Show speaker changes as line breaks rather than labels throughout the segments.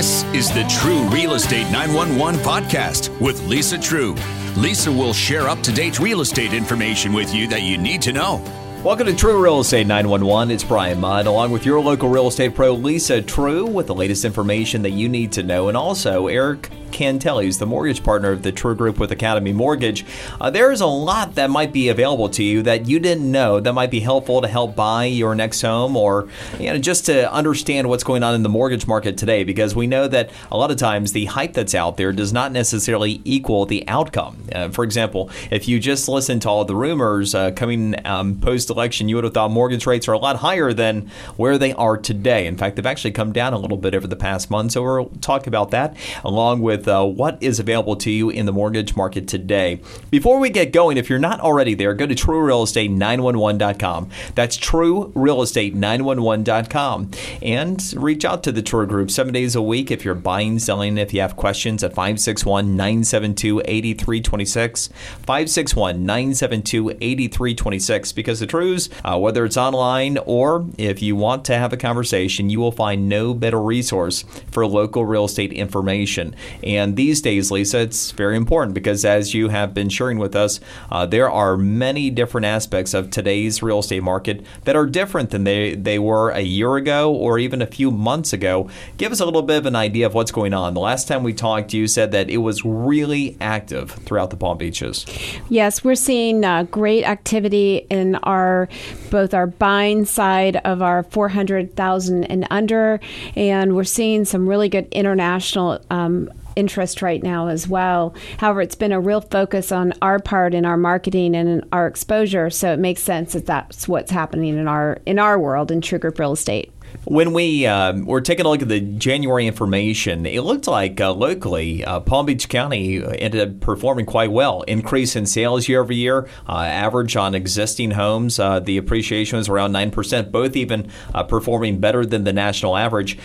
This is the Treu Real Estate 911 podcast with Lisa Treu. Lisa will share up to date real estate information with you that you need to know.
Welcome to Treu Real Estate 911. It's Brian Mudd, along with your local real estate pro, Lisa Treu, with the latest information that you need to know. And also, Erick Cantele is the mortgage partner of the Treu Group with Academy Mortgage. Uh, there's a lot that might be available to you that you didn't know that might be helpful to help buy your next home or you know, just to understand what's going on in the mortgage market today because we know that a lot of times the hype that's out there does not necessarily equal the outcome. Uh, for example, if you just listen to all the rumors uh, coming um, post election, you would have thought mortgage rates are a lot higher than where they are today. In fact, they've actually come down a little bit over the past month. So we'll talk about that along with with uh, what is available to you in the mortgage market today. Before we get going, if you're not already there, go to treurealestate911.com. That's treurealestate911.com and reach out to the Treu Group seven days a week if you're buying, selling, if you have questions at 561 972 8326. 561 972 8326 because the Treus, uh, whether it's online or if you want to have a conversation, you will find no better resource for local real estate information. And these days, Lisa, it's very important because as you have been sharing with us, uh, there are many different aspects of today's real estate market that are different than they, they were a year ago or even a few months ago. Give us a little bit of an idea of what's going on. The last time we talked, you said that it was really active throughout the Palm Beaches.
Yes, we're seeing uh, great activity in our both our buying side of our 400,000 and under, and we're seeing some really good international um, interest right now as well. However, it's been a real focus on our part in our marketing and in our exposure, so it makes sense that that's what's happening in our in our world in Treu Group Real Estate.
When we um, were taking a look at the January information, it looked like uh, locally uh, Palm Beach County ended up performing quite well. Increase in sales year over year, uh, average on existing homes, uh, the appreciation was around 9%, both even uh, performing better than the national average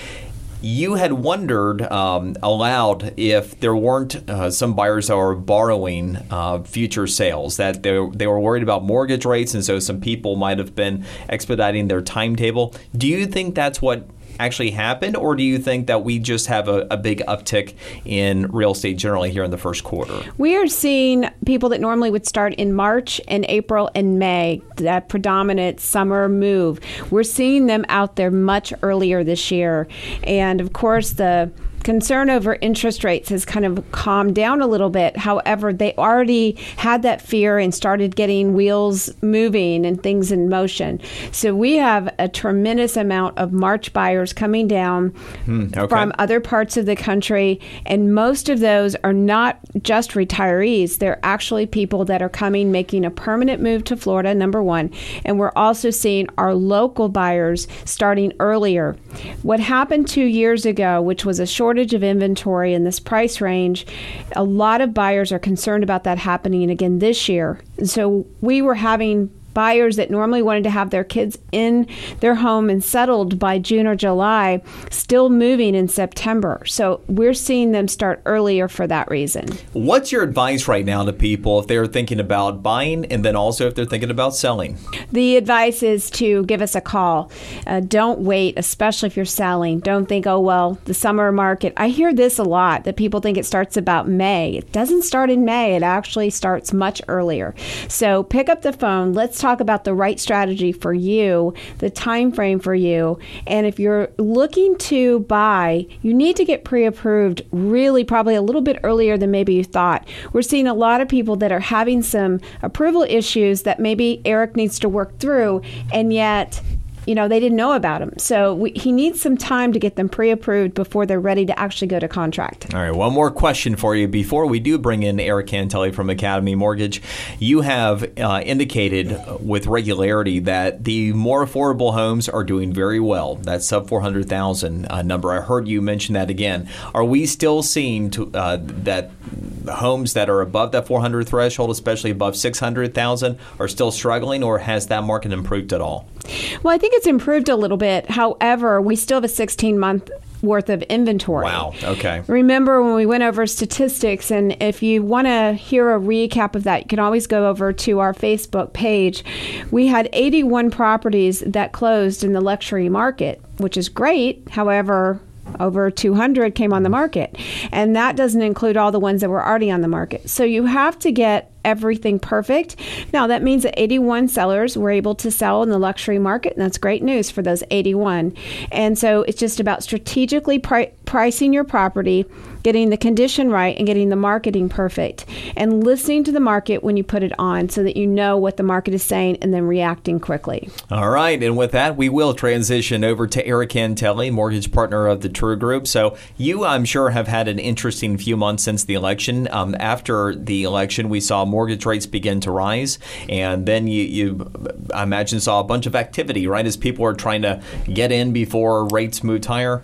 you had wondered um, aloud if there weren't uh, some buyers that were borrowing uh, future sales, that they, they were worried about mortgage rates, and so some people might have been expediting their timetable. Do you think that's what actually happened, or do you think that we just have a, a, big uptick in real estate generally here in the first quarter?
We are seeing people that normally would start in March and April and May, that predominant summer move. We're seeing them out there much earlier this year. And of course, the concern over interest rates has kind of calmed down a little bit. However, they already had that fear and started getting wheels moving and things in motion. So we have a tremendous amount of March buyers coming down hmm, okay. from other parts of the country. And most of those are not just retirees, they're actually people that are coming, making a permanent move to Florida, number one. And we're also seeing our local buyers starting earlier. What happened two years ago, which was a short shortage of inventory in this price range, a lot of buyers are concerned about that happening again this year. And so we were having buyers that normally wanted to have their kids in their home and settled by June or July still moving in September. So we're seeing them start earlier for that reason.
What's your advice right now to people if they're thinking about buying and then also if they're thinking about selling?
The advice is to give us a call. Uh, don't wait, especially if you're selling. Don't think, oh, well, the summer market. I hear this a lot that people think it starts about May. It doesn't start in May, it actually starts much earlier. So pick up the phone. Let's talk about the right strategy for you, the time frame for you, and if you're looking to buy, you need to get pre-approved really probably a little bit earlier than maybe you thought. We're seeing a lot of people that are having some approval issues that maybe Erick needs to work through and yet you know, they didn't know about him. So we, he needs some time to get them pre-approved before they're ready to actually go to contract.
All right, one more question for you before we do bring in Erick Cantele from Academy Mortgage. You have uh, indicated with regularity that the more affordable homes are doing very well. That sub 400,000 uh, number. I heard you mention that again. Are we still seeing to, uh, that homes that are above that 400 threshold, especially above 600,000, are still struggling, or has that market improved at all?
Well, I think it's improved a little bit. However, we still have a 16 month worth of inventory.
Wow. Okay.
Remember when we went over statistics, and if you want to hear a recap of that, you can always go over to our Facebook page. We had 81 properties that closed in the luxury market, which is great. However, over 200 came on the market. And that doesn't include all the ones that were already on the market. So you have to get everything perfect. Now, that means that 81 sellers were able to sell in the luxury market, and that's great news for those 81. And so it's just about strategically pri- pricing your property getting the condition right and getting the marketing perfect and listening to the market when you put it on so that you know what the market is saying and then reacting quickly.
All right. And with that, we will transition over to Erick Cantele, mortgage partner of the Treu Group. So you, I'm sure, have had an interesting few months since the election. Um, after the election, we saw mortgage rates begin to rise. And then you, you, I imagine, saw a bunch of activity, right, as people are trying to get in before rates moved higher?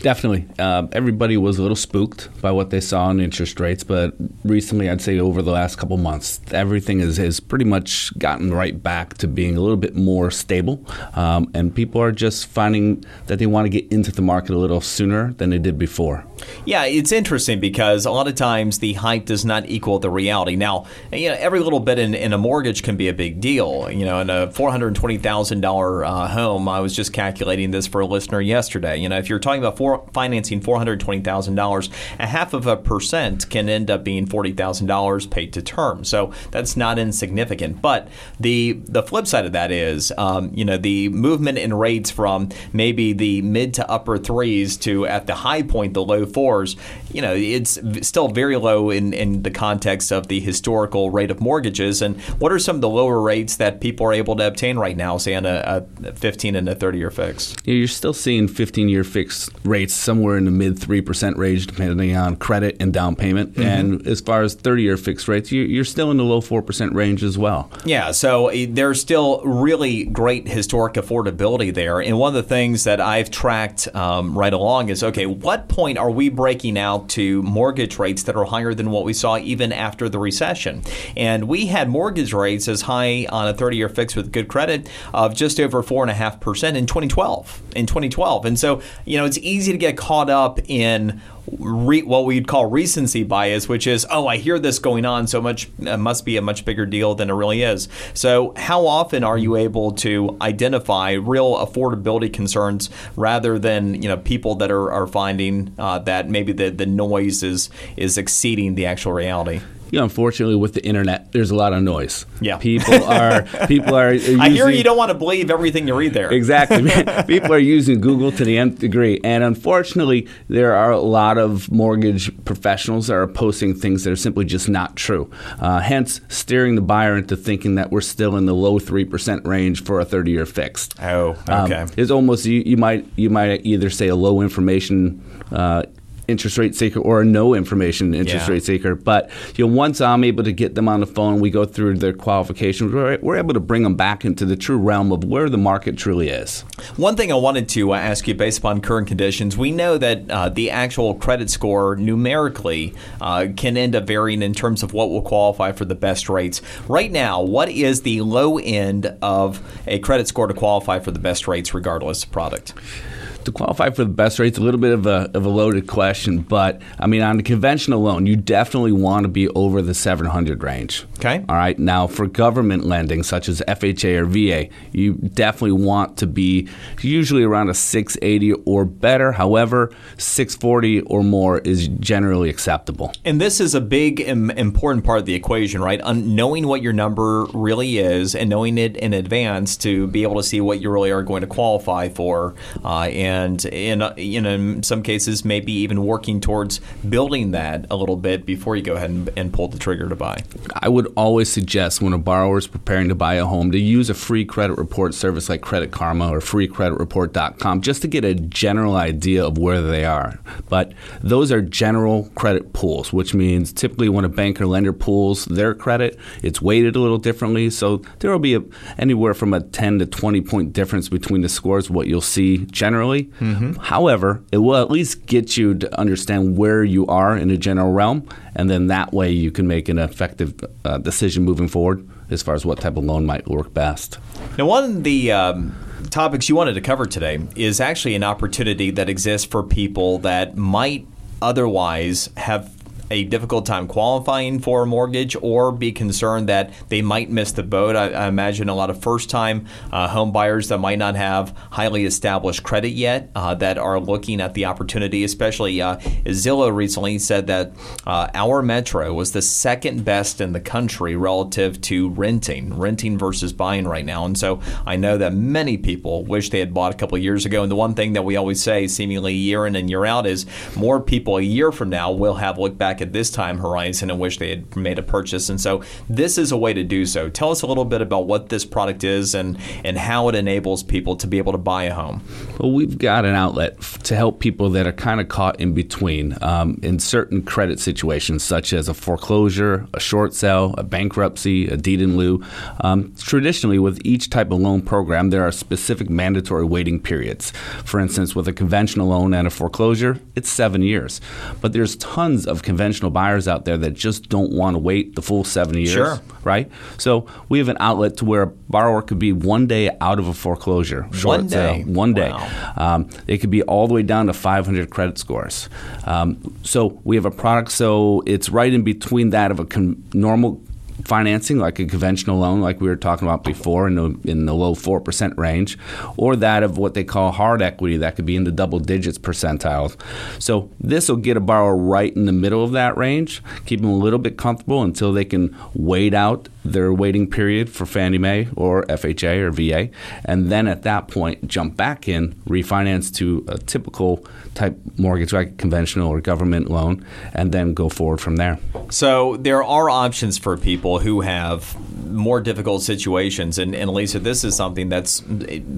Definitely. Uh, everybody was a little spooked by what they saw in interest rates, but recently, I'd say over the last couple months, everything has pretty much gotten right back to being a little bit more stable. Um, and people are just finding that they want to get into the market a little sooner than they did before.
Yeah, it's interesting because a lot of times the hype does not equal the reality. Now, you know, every little bit in, in a mortgage can be a big deal. You know, in a $420,000 uh, home, I was just calculating this for a listener yesterday. You know, if you're talking about four, financing $420,000, a half of a percent can end up being $40,000 paid to term. So that's not insignificant. But the the flip side of that is, um, you know, the movement in rates from maybe the mid to upper threes to at the high point the low fours. You know, it's still very low in in the context of the historical rate of mortgages. And what are some of the lower rates that people are able to obtain right now, say on a, a 15 and a 30 year fix?
Yeah, you're still seeing 15 year fixed rates somewhere in the mid 3% range, depending on credit and down payment. Mm-hmm. And as far as 30 year fixed rates, you're still in the low 4% range as well.
Yeah, so eh, there's still really great historic affordability there. And one of the things that I've tracked um, right along is okay, what point are we breaking out to mortgage rates that are higher than what we saw even after the recession? And we had mortgage rates as high on a 30 year fix with good credit of just over 4.5% in 2012. In 2012. And so, you know, it's easy to get caught up in re- what we'd call recency bias, which is, oh, I hear this going on, so much it must be a much bigger deal than it really is. So, how often are you able to identify real affordability concerns rather than you know people that are, are finding uh, that maybe the, the noise is is exceeding the actual reality?
You know, unfortunately, with the internet, there's a lot of noise.
Yeah,
people are people are. Using,
I hear you don't want to believe everything you read there.
Exactly, people are using Google to the nth degree, and unfortunately, there are a lot of mortgage professionals that are posting things that are simply just not true. Uh, hence, steering the buyer into thinking that we're still in the low three percent range for a 30-year fixed.
Oh, okay. Um,
it's almost you, you, might you might either say a low information. Uh, interest rate seeker or a no information interest yeah. rate seeker. But you know, once I'm able to get them on the phone, we go through their qualifications. We're, we're able to bring them back into the true realm of where the market truly is.
One thing I wanted to uh, ask you, based upon current conditions, we know that uh, the actual credit score numerically uh, can end up varying in terms of what will qualify for the best rates. Right now, what is the low end of a credit score to qualify for the best rates, regardless of product?
To qualify for the best rates, a little bit of a, of a loaded question, but I mean, on the conventional loan, you definitely want to be over the 700 range.
Okay.
All right. Now, for government lending, such as FHA or VA, you definitely want to be usually around a 680 or better. However, 640 or more is generally acceptable.
And this is a big, important part of the equation, right? knowing what your number really is and knowing it in advance to be able to see what you really are going to qualify for. Uh, and in, uh, you know, in some cases, maybe even working towards building that a little bit before you go ahead and, and pull the trigger to buy.
I would always suggest when a borrower is preparing to buy a home to use a free credit report service like Credit Karma or freecreditreport.com just to get a general idea of where they are. But those are general credit pools, which means typically when a bank or lender pools their credit, it's weighted a little differently. So there will be a, anywhere from a 10 to 20 point difference between the scores, what you'll see generally. Mm-hmm. However, it will at least get you to understand where you are in a general realm, and then that way you can make an effective uh, decision moving forward as far as what type of loan might work best.
Now, one of the um, topics you wanted to cover today is actually an opportunity that exists for people that might otherwise have a difficult time qualifying for a mortgage or be concerned that they might miss the boat. I, I imagine a lot of first time uh, home buyers that might not have highly established credit yet uh, that are looking at the opportunity, especially uh, Zillow recently said that uh, our metro was the second best in the country relative to renting, renting versus buying right now. And so I know that many people wish they had bought a couple years ago. And the one thing that we always say, seemingly year in and year out, is more people a year from now will have looked back at this time horizon and wish they had made a purchase. And so this is a way to do so. Tell us a little bit about what this product is and, and how it enables people to be able to buy a home.
Well, we've got an outlet to help people that are kind of caught in between um, in certain credit situations, such as a foreclosure, a short sale, a bankruptcy, a deed in lieu. Um, traditionally, with each type of loan program, there are specific mandatory waiting periods. For instance, with a conventional loan and a foreclosure, it's seven years. But there's tons of conventional buyers out there that just don't want to wait the full seven years.
Sure.
Right? So we have an outlet to where a borrower could be one day out of a foreclosure. Short
One
sale,
day.
one day.
Wow.
Um, it could be all the way down to 500 credit scores. Um, so we have a product, so it's right in between that of a con- normal financing, like a conventional loan, like we were talking about before, in the, in the low 4% range, or that of what they call hard equity, that could be in the double digits percentiles. So this will get a borrower right in the middle of that range, keep them a little bit comfortable until they can wait out their waiting period for Fannie Mae or FHA or VA, and then at that point jump back in, refinance to a typical type mortgage, like conventional or government loan, and then go forward from there.
So there are options for people who have more difficult situations. And, and Lisa, this is something that's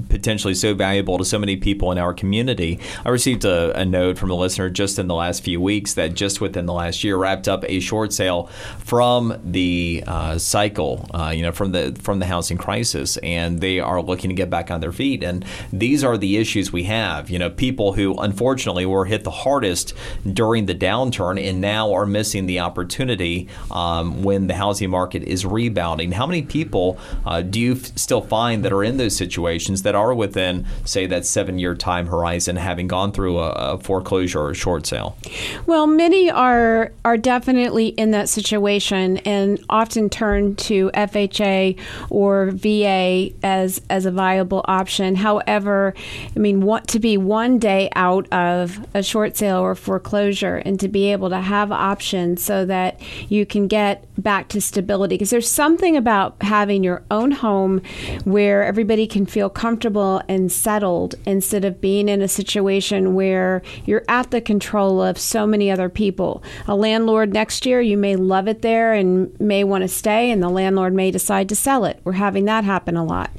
potentially so valuable to so many people in our community. I received a, a note from a listener just in the last few weeks that just within the last year wrapped up a short sale from the uh, cycle, uh, you know, from the from the housing crisis, and they are looking to get back on their feet. And these are the issues we have. You know, people who unfortunately were hit the hardest during the downturn and now are missing the opportunity um, when the housing market is rebounding. How many people uh, do you f- still find that are in those situations that are within, say, that seven year time horizon, having gone through a, a foreclosure or a short sale?
Well, many are are definitely in that situation and often turn to FHA or VA as as a viable option. However, I mean, want to be one day out of a short sale or foreclosure and to be able to have options so that you can get back to stability because there's something about having your own home where everybody can feel comfortable and settled instead of being in a situation where you're at the control of so many other people. A landlord next year, you may love it there and may want to stay, and the landlord may decide to sell it. We're having that happen a lot.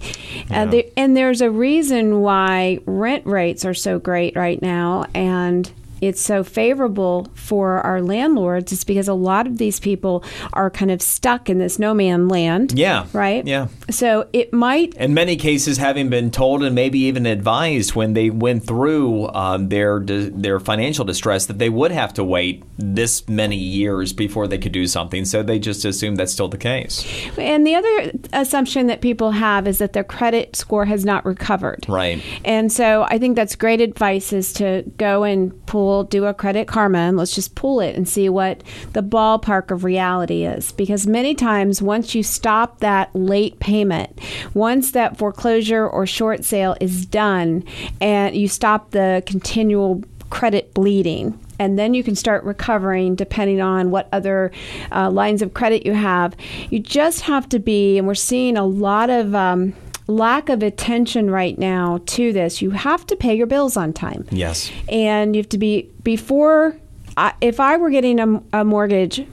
Uh, there, and there's a reason why rent rates are so great right now. And it's so favorable for our landlords is because a lot of these people are kind of stuck in this no man land.
Yeah.
Right?
Yeah.
So it might
In many cases, having been told and maybe even advised when they went through um, their their financial distress that they would have to wait this many years before they could do something, so they just assume that's still the case.
And the other assumption that people have is that their credit score has not recovered.
Right.
And so I think that's great advice is to go and pull, do a credit karma, and let's just pull it and see what the ballpark of reality is. Because many times, once you stop that late payment, once that foreclosure or short sale is done, and you stop the continual credit bleeding, and then you can start recovering depending on what other uh, lines of credit you have. You just have to be, and we're seeing a lot of. Um, lack of attention right now to this. You have to pay your bills on time.
Yes.
and you have to be before I, if i were getting a, a mortgage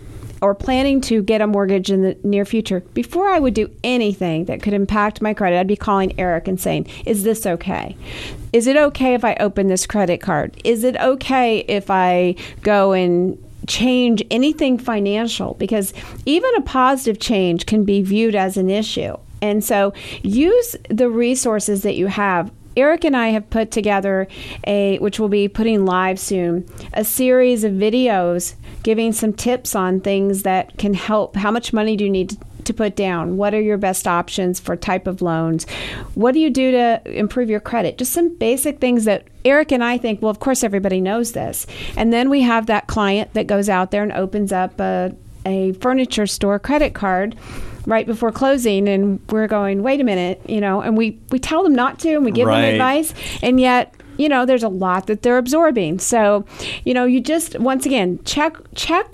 or planning to get a mortgage in the near future before i would do anything that could impact my credit i'd be calling Erick and saying is this okay? Is it okay if i open this credit card? Is it okay if i go and change anything financial? Because even a positive change can be viewed as an issue and so use the resources that you have. Erick and I have put together a, which we'll be putting live soon, a series of videos giving some tips on things that can help. How much money do you need to put down? What are your best options for type of loans? What do you do to improve your credit? Just some basic things that Erick and I think, well, of course, everybody knows this. And then we have that client that goes out there and opens up a, a furniture store credit card right before closing and we're going wait a minute you know and we we tell them not to and we give
Right.
them advice and yet you know there's a lot that they're absorbing. So you know you just once again check check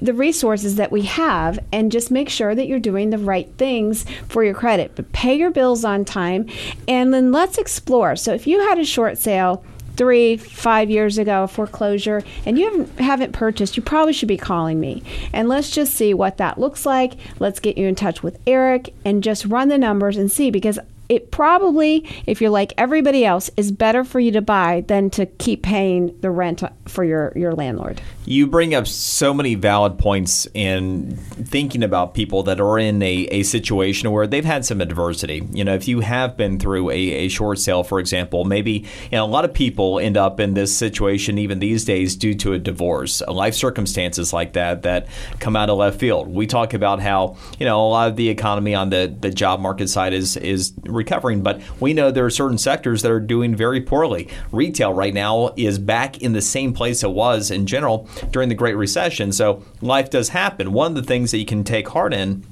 the resources that we have and just make sure that you're doing the right things for your credit. But pay your bills on time and then let's explore. So if you had a short sale three, five years ago, a foreclosure, and you haven't, haven't purchased, you probably should be calling me. And let's just see what that looks like. Let's get you in touch with Erick and just run the numbers and see because it probably, if you're like everybody else, is better for you to buy than to keep paying the rent for your, your landlord.
You bring up so many valid points in thinking about people that are in a, a situation where they've had some adversity. You know, if you have been through a, a short sale, for example, maybe you know, a lot of people end up in this situation even these days due to a divorce, uh, life circumstances like that that come out of left field. We talk about how, you know, a lot of the economy on the, the job market side is, is recovering, but we know there are certain sectors that are doing very poorly. Retail right now is back in the same place it was in general during the Great Recession. So life does happen. One of the things that you can take heart in,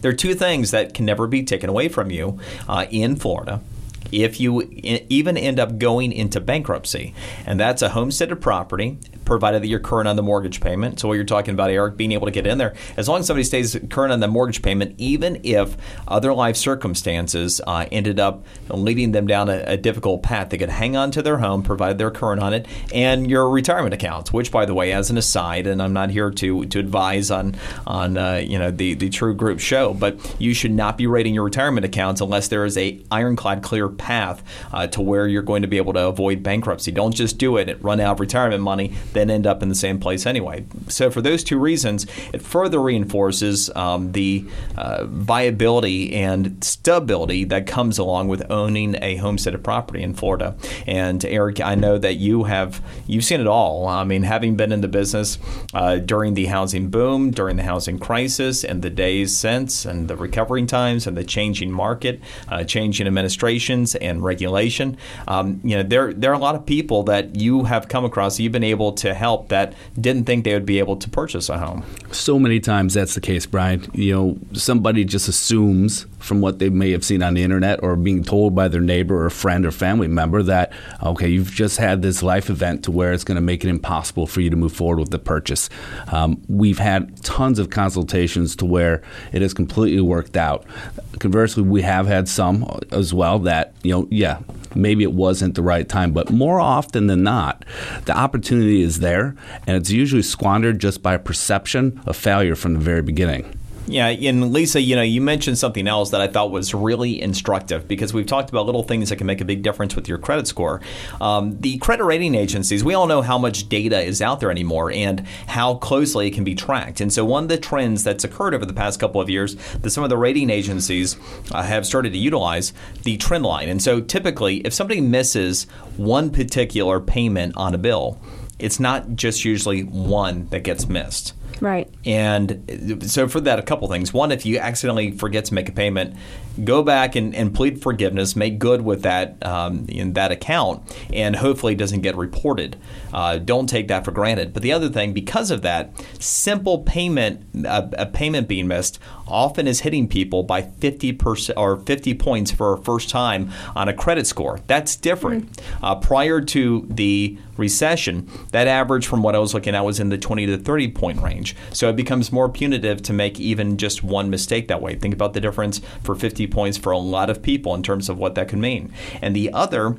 there are two things that can never be taken away from you uh, in Florida. If you even end up going into bankruptcy, and that's a homesteaded property, provided that you're current on the mortgage payment. So, what you're talking about, Erick, being able to get in there, as long as somebody stays current on the mortgage payment, even if other life circumstances uh, ended up leading them down a, a difficult path, they could hang on to their home, provided they're current on it, and your retirement accounts. Which, by the way, as an aside, and I'm not here to to advise on on uh, you know the the Treu Group show, but you should not be rating your retirement accounts unless there is a ironclad clear path uh, to where you're going to be able to avoid bankruptcy. Don't just do it, and run out of retirement money, then end up in the same place anyway. So for those two reasons, it further reinforces um, the uh, viability and stability that comes along with owning a homesteaded property in Florida. And Erick, I know that you have you've seen it all. I mean, having been in the business uh, during the housing boom, during the housing crisis, and the days since, and the recovering times, and the changing market, uh, changing administrations and regulation. Um, you know, there there are a lot of people that you have come across. You've been able to help that didn't think they would be able to purchase a home.
So many times that's the case, Brian. You know, somebody just assumes from what they may have seen on the internet or being told by their neighbor or friend or family member that, okay, you've just had this life event to where it's going to make it impossible for you to move forward with the purchase. Um, we've had tons of consultations to where it has completely worked out. Conversely, we have had some as well that, you know, yeah, maybe it wasn't the right time, but more often than not, the opportunity is there and it's usually squandered just by perception of failure from the very beginning.
Yeah, and Lisa, you know, you mentioned something else that I thought was really instructive because we've talked about little things that can make a big difference with your credit score. Um, the credit rating agencies, we all know how much data is out there anymore and how closely it can be tracked. And so, one of the trends that's occurred over the past couple of years that some of the rating agencies uh, have started to utilize the trend line. And so, typically, if somebody misses one particular payment on a bill, it's not just usually one that gets missed.
Right.
And so for that, a couple things. One, if you accidentally forget to make a payment, go back and, and plead forgiveness, make good with that um, in that account, and hopefully it doesn't get reported. Uh, don't take that for granted. But the other thing, because of that, simple payment, a, a payment being missed, often is hitting people by 50 percent or 50 points for a first time on a credit score. That's different. Uh, prior to the recession, that average from what I was looking at was in the 20 to 30 point range. So it becomes more punitive to make even just one mistake that way. Think about the difference for 50 points for a lot of people in terms of what that could mean. And the other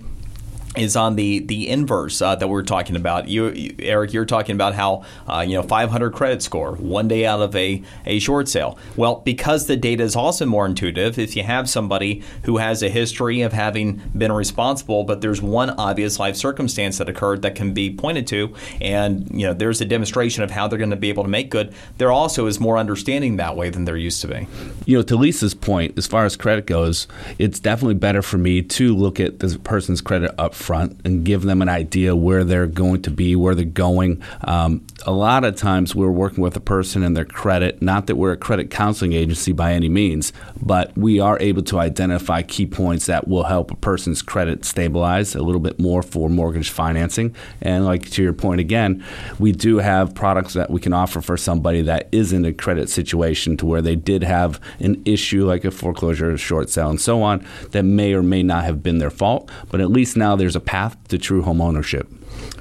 is on the the inverse uh, that we are talking about. You, Erick, you're talking about how uh, you know 500 credit score one day out of a a short sale. Well, because the data is also more intuitive. If you have somebody who has a history of having been responsible, but there's one obvious life circumstance that occurred that can be pointed to, and you know there's a demonstration of how they're going to be able to make good. There also is more understanding that way than there used to be.
You know, to Lisa's point, as far as credit goes, it's definitely better for me to look at this person's credit up front and give them an idea where they're going to be, where they're going. Um, a lot of times we're working with a person and their credit, not that we're a credit counseling agency by any means, but we are able to identify key points that will help a person's credit stabilize a little bit more for mortgage financing. And like to your point again, we do have products that we can offer for somebody that is in a credit situation to where they did have an issue like a foreclosure, a short sale, and so on that may or may not have been their fault, but at least now there's a path to true home ownership.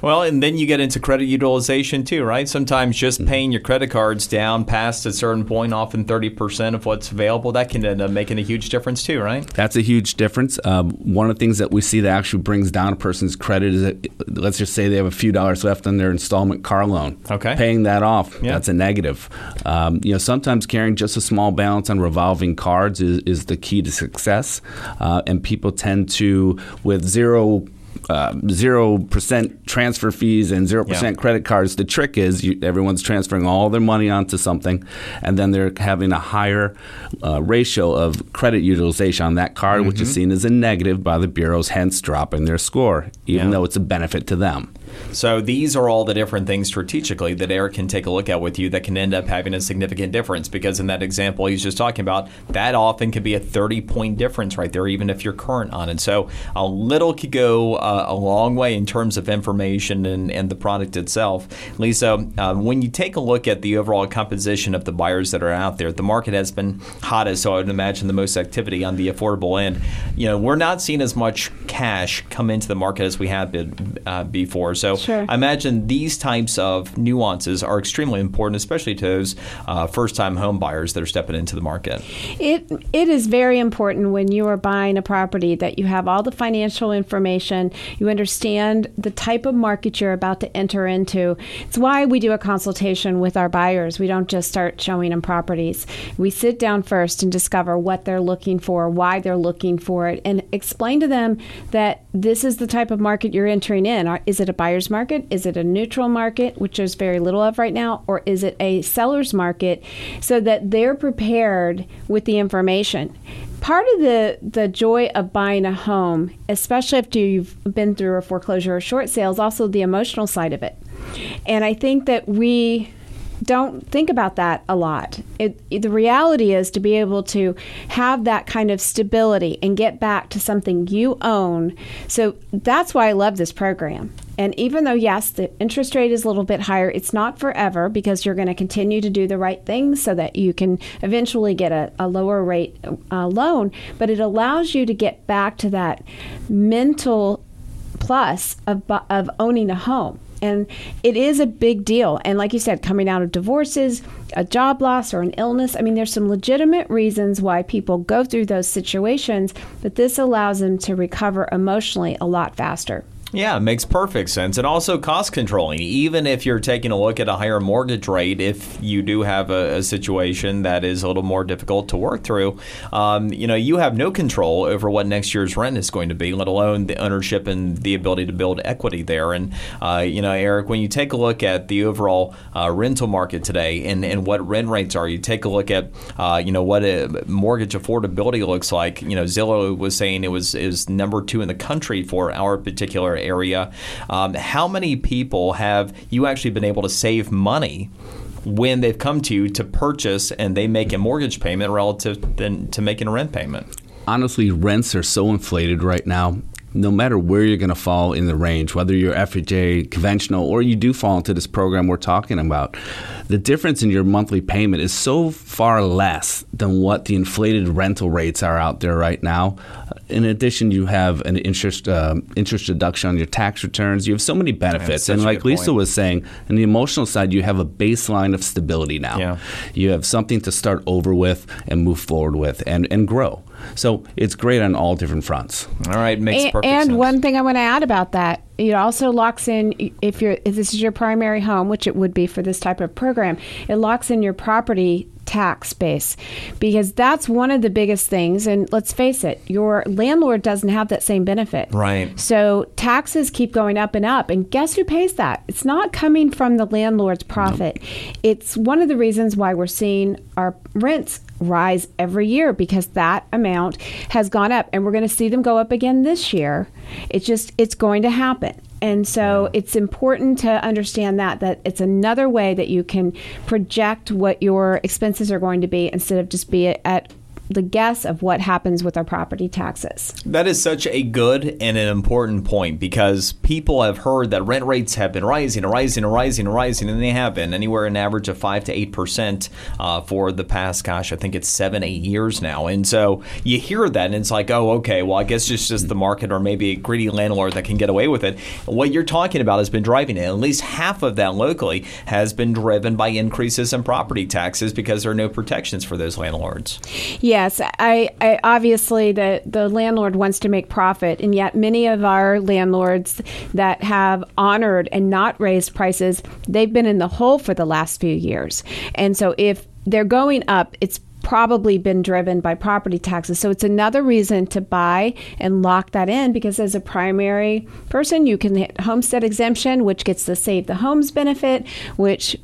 Well, and then you get into credit utilization too, right? Sometimes just mm-hmm. paying your credit cards down past a certain point, often 30% of what's available, that can end up making a huge difference too, right?
That's a huge difference. Um, one of the things that we see that actually brings down a person's credit is that, let's just say they have a few dollars left on their installment car loan.
Okay.
Paying that off, yeah. that's a negative. Um, you know, sometimes carrying just a small balance on revolving cards is, is the key to success. Uh, and people tend to, with zero uh, zero percent transfer fees and zero percent credit cards. The trick is you, everyone's transferring all their money onto something, and then they're having a higher uh, ratio of credit utilization on that card, mm-hmm. which is mm-hmm. seen as a negative by the bureaus, hence dropping their score, even yeah. though it's a benefit to them.
So these are all the different things strategically that Erick can take a look at with you that can end up having a significant difference. Because in that example he's just talking about, that often could be a 30 point difference right there, even if you're current on it. So a little could go uh, a long way in terms of information and, and the product itself. Lisa, um, when you take a look at the overall composition of the buyers that are out there, the market has been hottest, so I would imagine the most activity on the affordable end. You know, we're not seeing as much cash come into the market as we have been uh, before. So
sure.
I imagine these types of nuances are extremely important, especially to those uh, first-time home buyers that are stepping into the market.
It it is very important when you are buying a property that you have all the financial information, you understand the type of market you're about to enter into. It's why we do a consultation with our buyers. We don't just start showing them properties. We sit down first and discover what they're looking for, why they're looking for it, and explain to them that this is the type of market you're entering in. Is it a buyer's market? Is it a neutral market, which there's very little of right now? Or is it a seller's market so that they're prepared with the information? Part of the, the joy of buying a home, especially after you've been through a foreclosure or short sale, is also the emotional side of it. And I think that we don't think about that a lot. It, it, the reality is to be able to have that kind of stability and get back to something you own. So that's why I love this program. And even though, yes, the interest rate is a little bit higher, it's not forever because you're going to continue to do the right things so that you can eventually get a, a lower rate uh, loan. But it allows you to get back to that mental plus of, of owning a home. And it is a big deal. And like you said, coming out of divorces, a job loss, or an illness, I mean, there's some legitimate reasons why people go through those situations, but this allows them to recover emotionally a lot faster.
Yeah, makes perfect sense. And also cost controlling. Even if you're taking a look at a higher mortgage rate, if you do have a, a situation that is a little more difficult to work through, um, you know, you have no control over what next year's rent is going to be, let alone the ownership and the ability to build equity there. And, uh, you know, Erick, when you take a look at the overall uh, rental market today and, and what rent rates are, you take a look at, uh, you know, what a mortgage affordability looks like. You know, Zillow was saying it was is number two in the country for our particular area. Um, how many people have you actually been able to save money? when they've come to you to purchase and they make a mortgage payment relative than to making a rent payment?
Honestly, rents are so inflated right now no matter where you're going to fall in the range, whether you're FHA conventional or you do fall into this program we're talking about, the difference in your monthly payment is so far less than what the inflated rental rates are out there right now. In addition, you have an interest uh, interest deduction on your tax returns. You have so many benefits, and like Lisa point. was saying, on the emotional side, you have a baseline of stability now.
Yeah.
You have something to start over with and move forward with, and and grow. So it's great on all different fronts.
All right, makes
and,
perfect
and
sense.
And one thing I want to add about that, it also locks in if you're if this is your primary home, which it would be for this type of program, it locks in your property tax base because that's one of the biggest things and let's face it your landlord doesn't have that same benefit
right
so taxes keep going up and up and guess who pays that it's not coming from the landlord's profit nope. it's one of the reasons why we're seeing our rents rise every year because that amount has gone up and we're going to see them go up again this year. It's just it's going to happen. And so it's important to understand that that it's another way that you can project what your expenses are going to be instead of just be at the guess of what happens with our property taxes.
That is such a good and an important point because people have heard that rent rates have been rising and rising and rising and rising, and they have been anywhere an average of five to eight percent uh, for the past, gosh, I think it's seven, eight years now. And so you hear that, and it's like, oh, okay, well, I guess it's just the market or maybe a greedy landlord that can get away with it. What you're talking about has been driving it. At least half of that locally has been driven by increases in property taxes because there are no protections for those landlords.
Yeah Yes, I, I, obviously the the landlord wants to make profit, and yet many of our landlords that have honored and not raised prices, they've been in the hole for the last few years. And so if they're going up, it's probably been driven by property taxes. So it's another reason to buy and lock that in because as a primary person, you can hit homestead exemption, which gets the save the homes benefit, which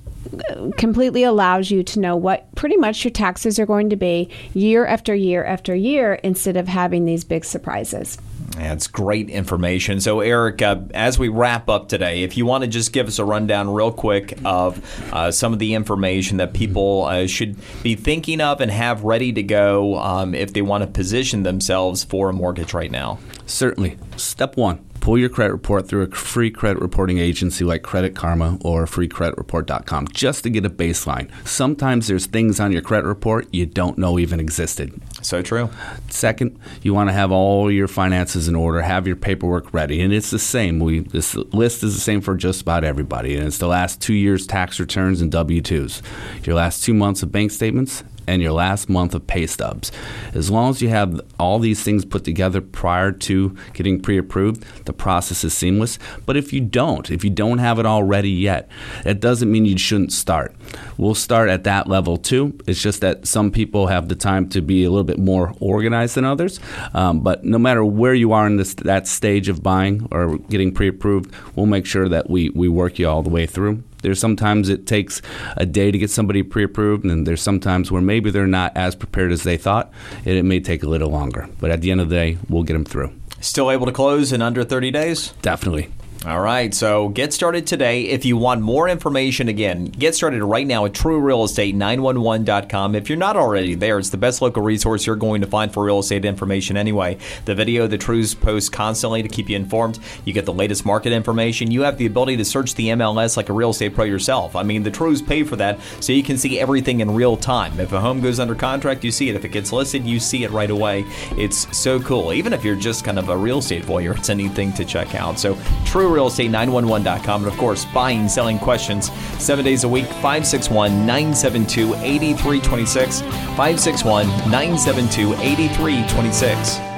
completely allows you to know what pretty much your taxes are going to be year after year after year instead of having these big surprises.
That's great information. So, Erick, uh, as we wrap up today, if you want to just give us a rundown real quick of uh, some of the information that people uh, should be thinking of and have ready to go um, if they want to position themselves for a mortgage right now.
Certainly. Step one pull your credit report through a free credit reporting agency like Credit Karma or freecreditreport.com just to get a baseline. Sometimes there's things on your credit report you don't know even existed.
So true.
Second, you want to have all your finances in order, have your paperwork ready, and it's the same. We this list is the same for just about everybody, and it's the last 2 years tax returns and W2s, your last 2 months of bank statements, and your last month of pay stubs. As long as you have all these things put together prior to getting pre approved, the process is seamless. But if you don't, if you don't have it all ready yet, it doesn't mean you shouldn't start. We'll start at that level too. It's just that some people have the time to be a little bit more organized than others. Um, but no matter where you are in this, that stage of buying or getting pre approved, we'll make sure that we, we work you all the way through. There's sometimes it takes a day to get somebody pre-approved, and there's sometimes where maybe they're not as prepared as they thought, and it may take a little longer. But at the end of the day, we'll get them through.
Still able to close in under 30 days?
Definitely.
All right, so get started today. If you want more information, again, get started right now at treurealestate911.com. If you're not already there, it's the best local resource you're going to find for real estate information anyway. The video, the Treus post constantly to keep you informed. You get the latest market information. You have the ability to search the MLS like a real estate pro yourself. I mean, the Treus pay for that, so you can see everything in real time. If a home goes under contract, you see it. If it gets listed, you see it right away. It's so cool. Even if you're just kind of a real estate voyeur, it's a neat thing to check out. So, Treu realestate911.com. And of course, buying, selling questions seven days a week, 561 972 8326. 561 972 8326.